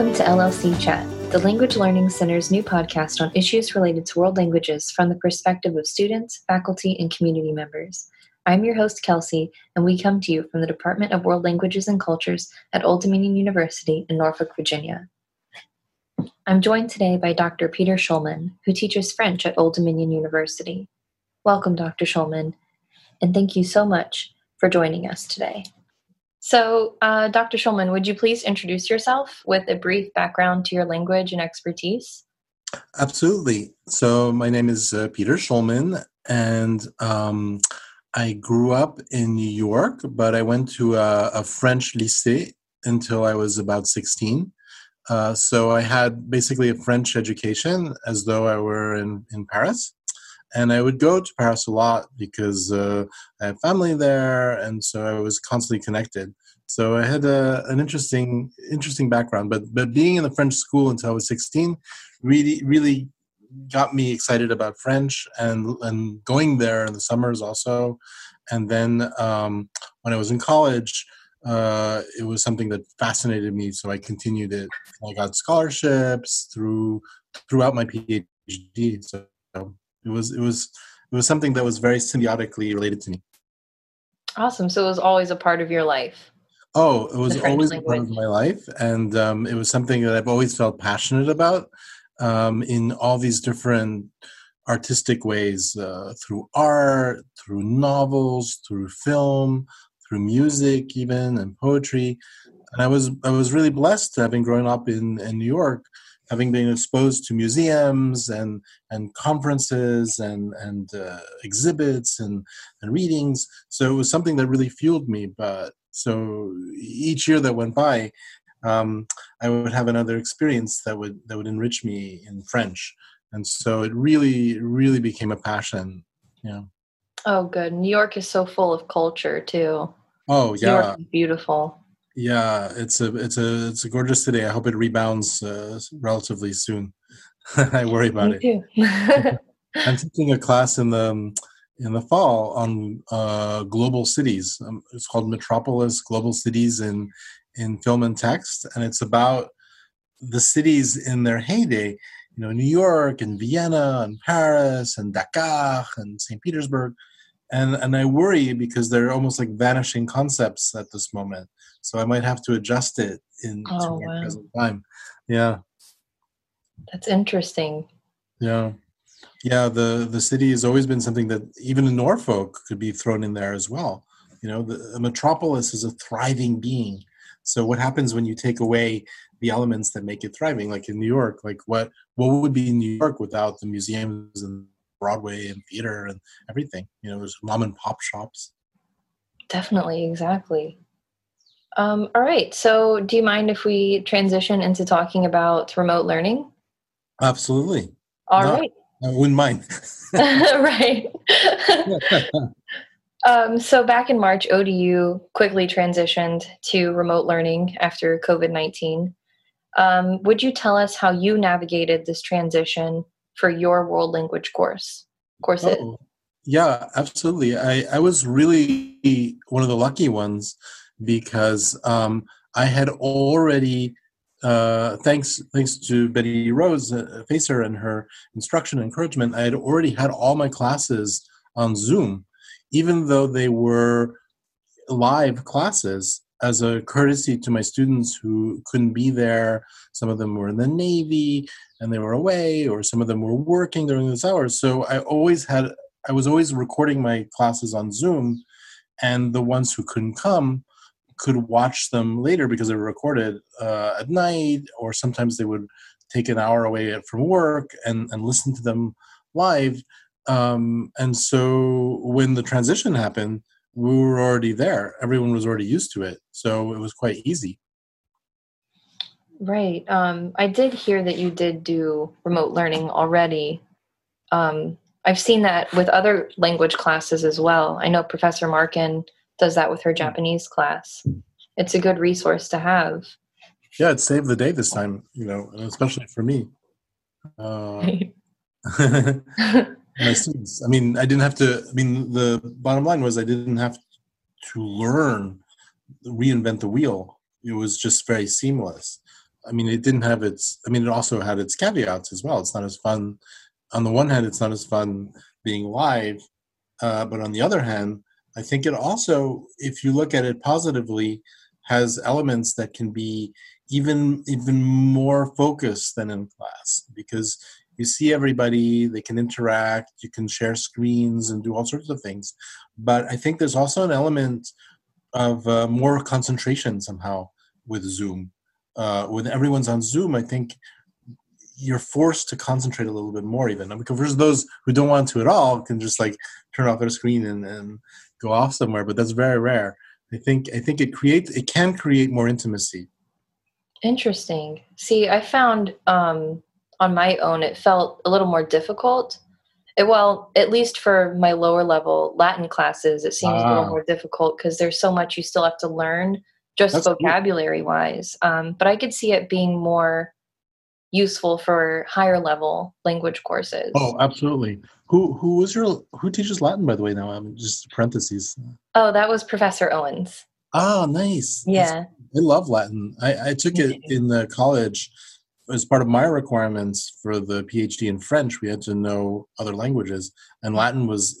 Welcome to LLC Chat, the Language Learning Center's new podcast on issues related to world languages from the perspective of students, faculty, and community members. I'm your host, Kelsey, and we come to you from the Department of World Languages and Cultures at Old Dominion University in Norfolk, Virginia. I'm joined today by Dr. Peter Schulman, who teaches French at Old Dominion University. Welcome, Dr. Schulman, and thank you so much for joining us today. So, uh, Dr. Schulman, would you please introduce yourself with a brief background to your language and expertise? Absolutely. So, my name is uh, Peter Schulman, and um, I grew up in New York, but I went to a, a French lycée until I was about 16. Uh, so, I had basically a French education as though I were in, in Paris and I would go to Paris a lot because uh, I have family there, and so I was constantly connected. So I had a, an interesting interesting background, but but being in the French school until I was 16 really really got me excited about French and and going there in the summers also, and then um, when I was in college. Uh, it was something that fascinated me, so I continued it. I got scholarships through throughout my PhD. So it was it was it was something that was very symbiotically related to me. Awesome. So it was always a part of your life. Oh, it was always language. a part of my life, and um, it was something that I've always felt passionate about um, in all these different artistic ways uh, through art, through novels, through film, through music, even and poetry. And I was I was really blessed having grown up in, in New York having been exposed to museums and and conferences and and uh, exhibits and and readings. So it was something that really fueled me but so each year that went by um, i would have another experience that would that would enrich me in french. And so it really really became a passion yeah. Oh good. New york is so full of culture too. Oh yeah. beautiful yeah, it's a it's a it's a gorgeous city. I hope it rebounds uh, relatively soon. I worry about Me it. I'm teaching a class in the in the fall on uh, global cities. Um, it's called Metropolis Global Cities in in Film and Text, and it's about the cities in their heyday. You know, New York and Vienna and Paris and Dakar and St. Petersburg, and and I worry because they're almost like vanishing concepts at this moment so I might have to adjust it in oh, wow. present time. Yeah, that's interesting. Yeah, yeah. The the city has always been something that even in Norfolk could be thrown in there as well. You know, the, metropolis is a thriving being. So what happens when you take away the elements that make it thriving? Like in New York, like what what would be New York without the museums and Broadway and theater and everything? You know, there's mom and pop shops. Definitely, exactly. Um, all right. So, do you mind if we transition into talking about remote learning? Absolutely. All no, right. I wouldn't mind. right. um, so, back in March, ODU quickly transitioned to remote learning after COVID 19. Um, would you tell us how you navigated this transition for your world language course? Course oh, yeah, absolutely. I, I was really one of the lucky ones because um, I had already, uh, thanks thanks to Betty Rose uh, Facer and her instruction and encouragement, I had already had all my classes on Zoom, even though they were live classes as a courtesy to my students who couldn't be there. Some of them were in the Navy and they were away, or some of them were working during those hours. So I always had, I was always recording my classes on Zoom, and the ones who couldn't come could watch them later because they were recorded uh, at night, or sometimes they would take an hour away from work and, and listen to them live. Um, and so when the transition happened, we were already there. Everyone was already used to it. So it was quite easy. Right. Um, I did hear that you did do remote learning already. Um, I've seen that with other language classes as well. I know Professor Markin does that with her Japanese class. It's a good resource to have. Yeah, it saved the day this time, you know, especially for me. Uh, my students. I mean, I didn't have to. I mean, the bottom line was I didn't have to learn, reinvent the wheel. It was just very seamless. I mean, it didn't have its. I mean, it also had its caveats as well. It's not as fun. On the one hand, it's not as fun being live, uh, but on the other hand, I think it also, if you look at it positively, has elements that can be even even more focused than in class because you see everybody they can interact you can share screens and do all sorts of things. But i think there's also an element of uh, more concentration somehow with zoom. Uh, when everyone's on zoom i think you're forced to concentrate a little bit more even because those who don't want to at all can just like turn off their screen and, and go off somewhere but that's very rare. I think i think it creates it can create more intimacy. Interesting. See i found um on my own it felt a little more difficult. It, well at least for my lower level latin classes it seems a little more difficult because there's so much you still have to learn just That's vocabulary cool. wise um, but i could see it being more useful for higher level language courses. Oh, absolutely. Who who was your who teaches Latin by the way now? I'm just parentheses. Oh, that was Professor Owens. Ah, nice. Yeah. That's, I love Latin. I, I took it in the college as part of my requirements for the PhD in French. We had to know other languages, and Latin was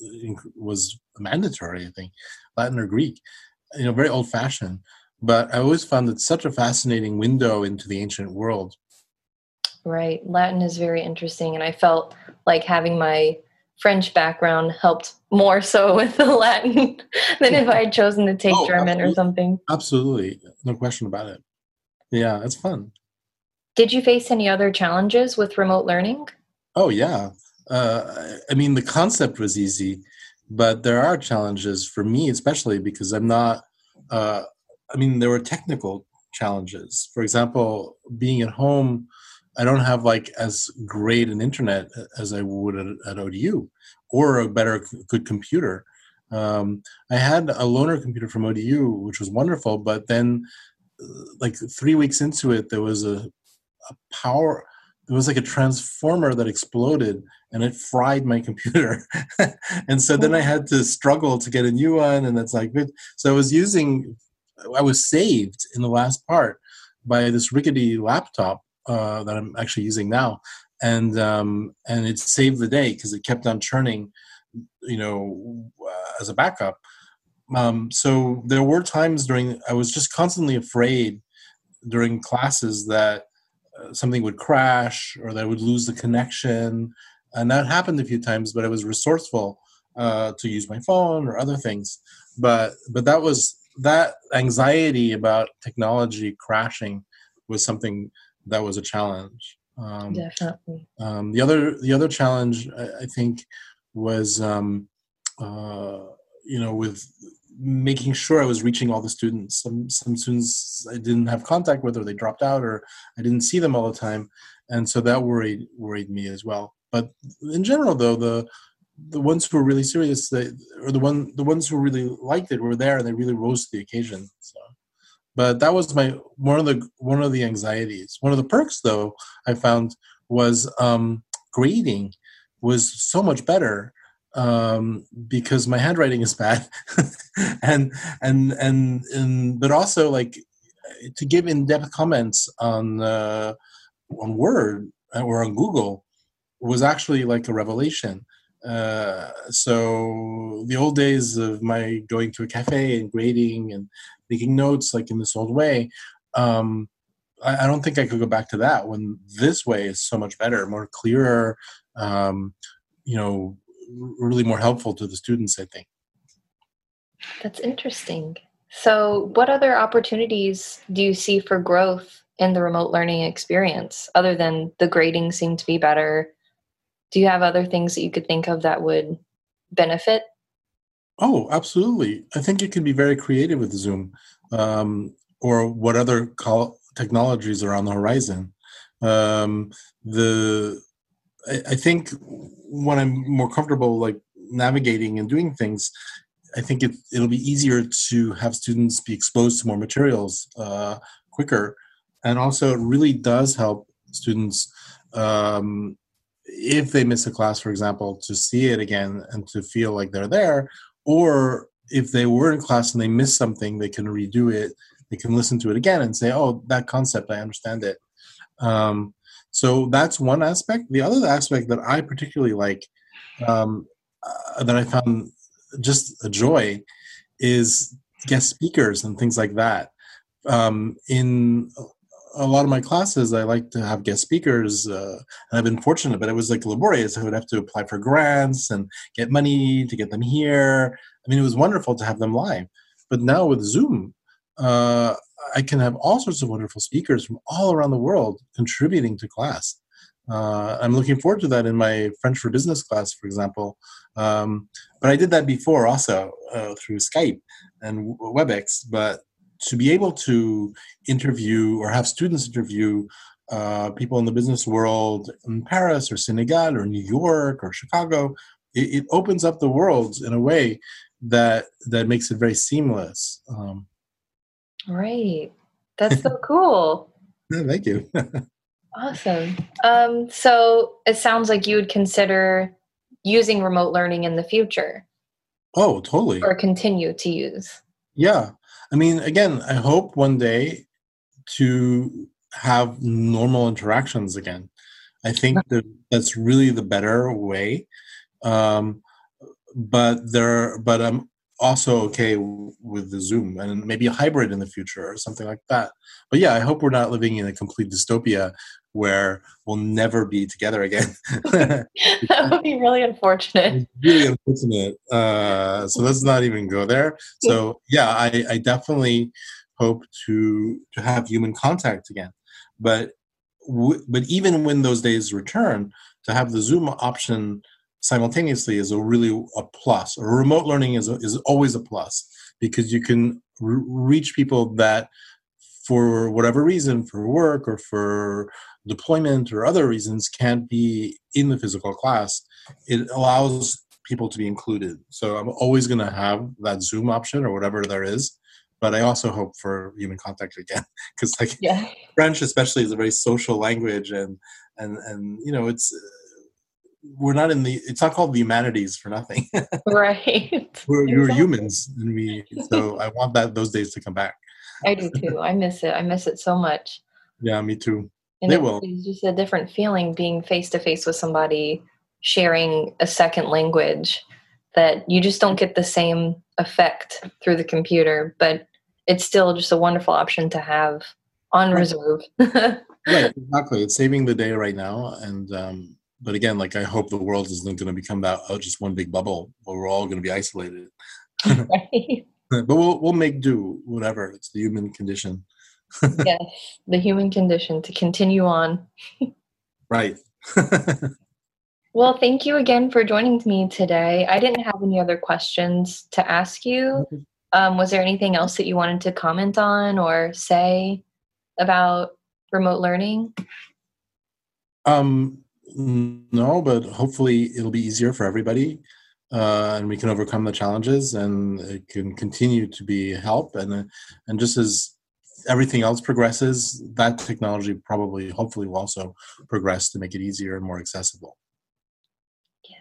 was mandatory. I think Latin or Greek. You know, very old fashioned. But I always found it such a fascinating window into the ancient world Right. Latin is very interesting. And I felt like having my French background helped more so with the Latin than if I had chosen to take oh, German absolutely. or something. Absolutely. No question about it. Yeah, it's fun. Did you face any other challenges with remote learning? Oh, yeah. Uh, I mean, the concept was easy, but there are challenges for me, especially because I'm not, uh, I mean, there were technical challenges. For example, being at home I don't have like as great an internet as I would at, at ODU, or a better good computer. Um, I had a loaner computer from ODU, which was wonderful, but then, uh, like three weeks into it, there was a, a power. it was like a transformer that exploded, and it fried my computer. and so then I had to struggle to get a new one, and that's like so. I was using, I was saved in the last part by this rickety laptop uh, that I'm actually using now, and um, and it saved the day because it kept on churning, you know, uh, as a backup. Um, so there were times during I was just constantly afraid during classes that uh, something would crash or that I would lose the connection, and that happened a few times. But I was resourceful uh, to use my phone or other things. But but that was that anxiety about technology crashing was something that was a challenge. Um, Definitely. Um, the other the other challenge I, I think was um, uh, you know with making sure I was reaching all the students. Some some students I didn't have contact with, or they dropped out, or I didn't see them all the time, and so that worried worried me as well. But in general, though, the the ones who were really serious, they, or the one the ones who really liked it, were there and they really rose to the occasion. So but that was my one of the one of the anxieties. One of the perks though i found was um, grading was so much better um, because my handwriting is bad. And, and and and but also like to give in-depth comments on uh, on word or on google was actually like a revelation uh, so the old days of my going to a cafe and grading and making notes like in this old way um, I, I, don't think i could go back to that when this way is so much better more clearer um, you know really more helpful to the students i think. That's interesting. So what other opportunities do you see for growth in the remote learning experience other than the grading seemed to be better do you have other things that you could think of that would benefit Oh, absolutely. I think you can be very creative with Zoom um, or what other call- technologies are on the horizon. Um, the I, I, think when I'm more comfortable, like navigating and doing things, I think it, it'll be easier to have students be exposed to more materials uh, quicker. And also, it really does help students um, if they miss a class, for example, to see it again and to feel like they're there, or if they were in class and they missed something they can redo it they can listen to it again and say oh that concept i understand it Um, so that's one aspect. The other aspect that I particularly like, um, uh, that I found just a joy, is guest speakers and things like that. Um, in a lot of my classes, I like to have guest speakers, uh, and I've been fortunate, but it was like laborious. I would have to apply for grants and get money to get them here. I mean, it was wonderful to have them live. But now with Zoom, uh, I can have all sorts of wonderful speakers from all around the world contributing to class. Uh, I'm looking forward to that in my French for Business class, for example. Um, but I did that before also uh, through Skype and WebEx. But to be able to interview or have students interview uh, people in the business world in Paris or Senegal or New York or Chicago, it, it opens up the world in a way that that makes it very seamless. Um, right. That's so cool. thank you. awesome. Um, so it sounds like you would consider using remote learning in the future. Oh, totally. Or continue to use. Yeah. I mean, again, I hope one day to have normal interactions again. I think that that's really the better way. Um, but there, but I'm also okay with the Zoom and maybe a hybrid in the future or something like that. But yeah, I hope we're not living in a complete dystopia where we'll never be together again. that would be really unfortunate. really unfortunate. Uh, so let's not even go there. So yeah, I, I definitely hope to to have human contact again. But w- but even when those days return, to have the Zoom option simultaneously is a really a plus. Remote learning is a, is always a plus because you can re- reach people that for whatever reason, for work or for deployment or other reasons, can't be in the physical class. It allows people to be included. So I'm always going to have that Zoom option or whatever there is. But I also hope for human contact again, because like yeah. French, especially, is a very social language, and and and you know it's we're not in the it's not called the humanities for nothing. Right. We're, exactly. we're humans and we so i want that those days to come back. I do too. I miss it. I miss it so much. Yeah me too. And they it, will. it's just a different feeling being face to face with somebody sharing a second language that you just don't get the same effect through the computer but it's still just a wonderful option to have on reserve. Right exactly. It's saving the day right now and um but again, like I hope the world isn't going to become that oh, just one big bubble where we're all going to be isolated. Right. but we'll we'll make do. Whatever. It's the human condition. yes, the human condition to continue on. right. well, thank you again for joining me today. I didn't have any other questions to ask you. Um, was there anything else that you wanted to comment on or say about remote learning? Um, no, but hopefully it'll be easier for everybody, uh, and we can overcome the challenges, and it can continue to be help. And uh, and just as everything else progresses, that technology probably, hopefully, will also progress to make it easier and more accessible. Yeah.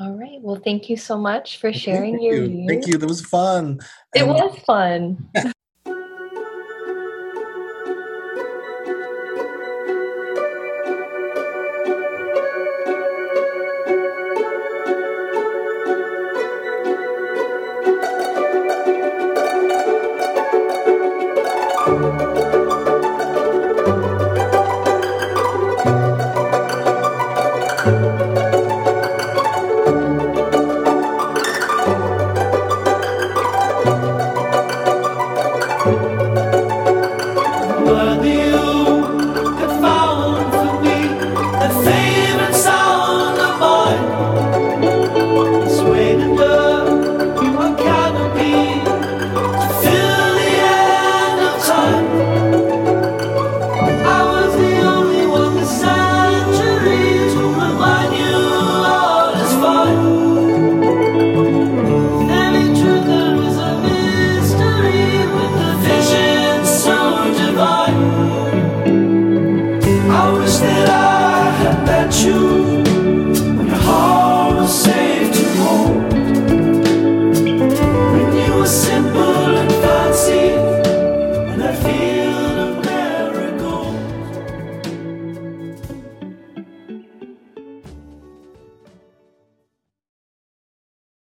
All right. Well, thank you so much for sharing thank your you. Thank you. That was fun. It and was fun.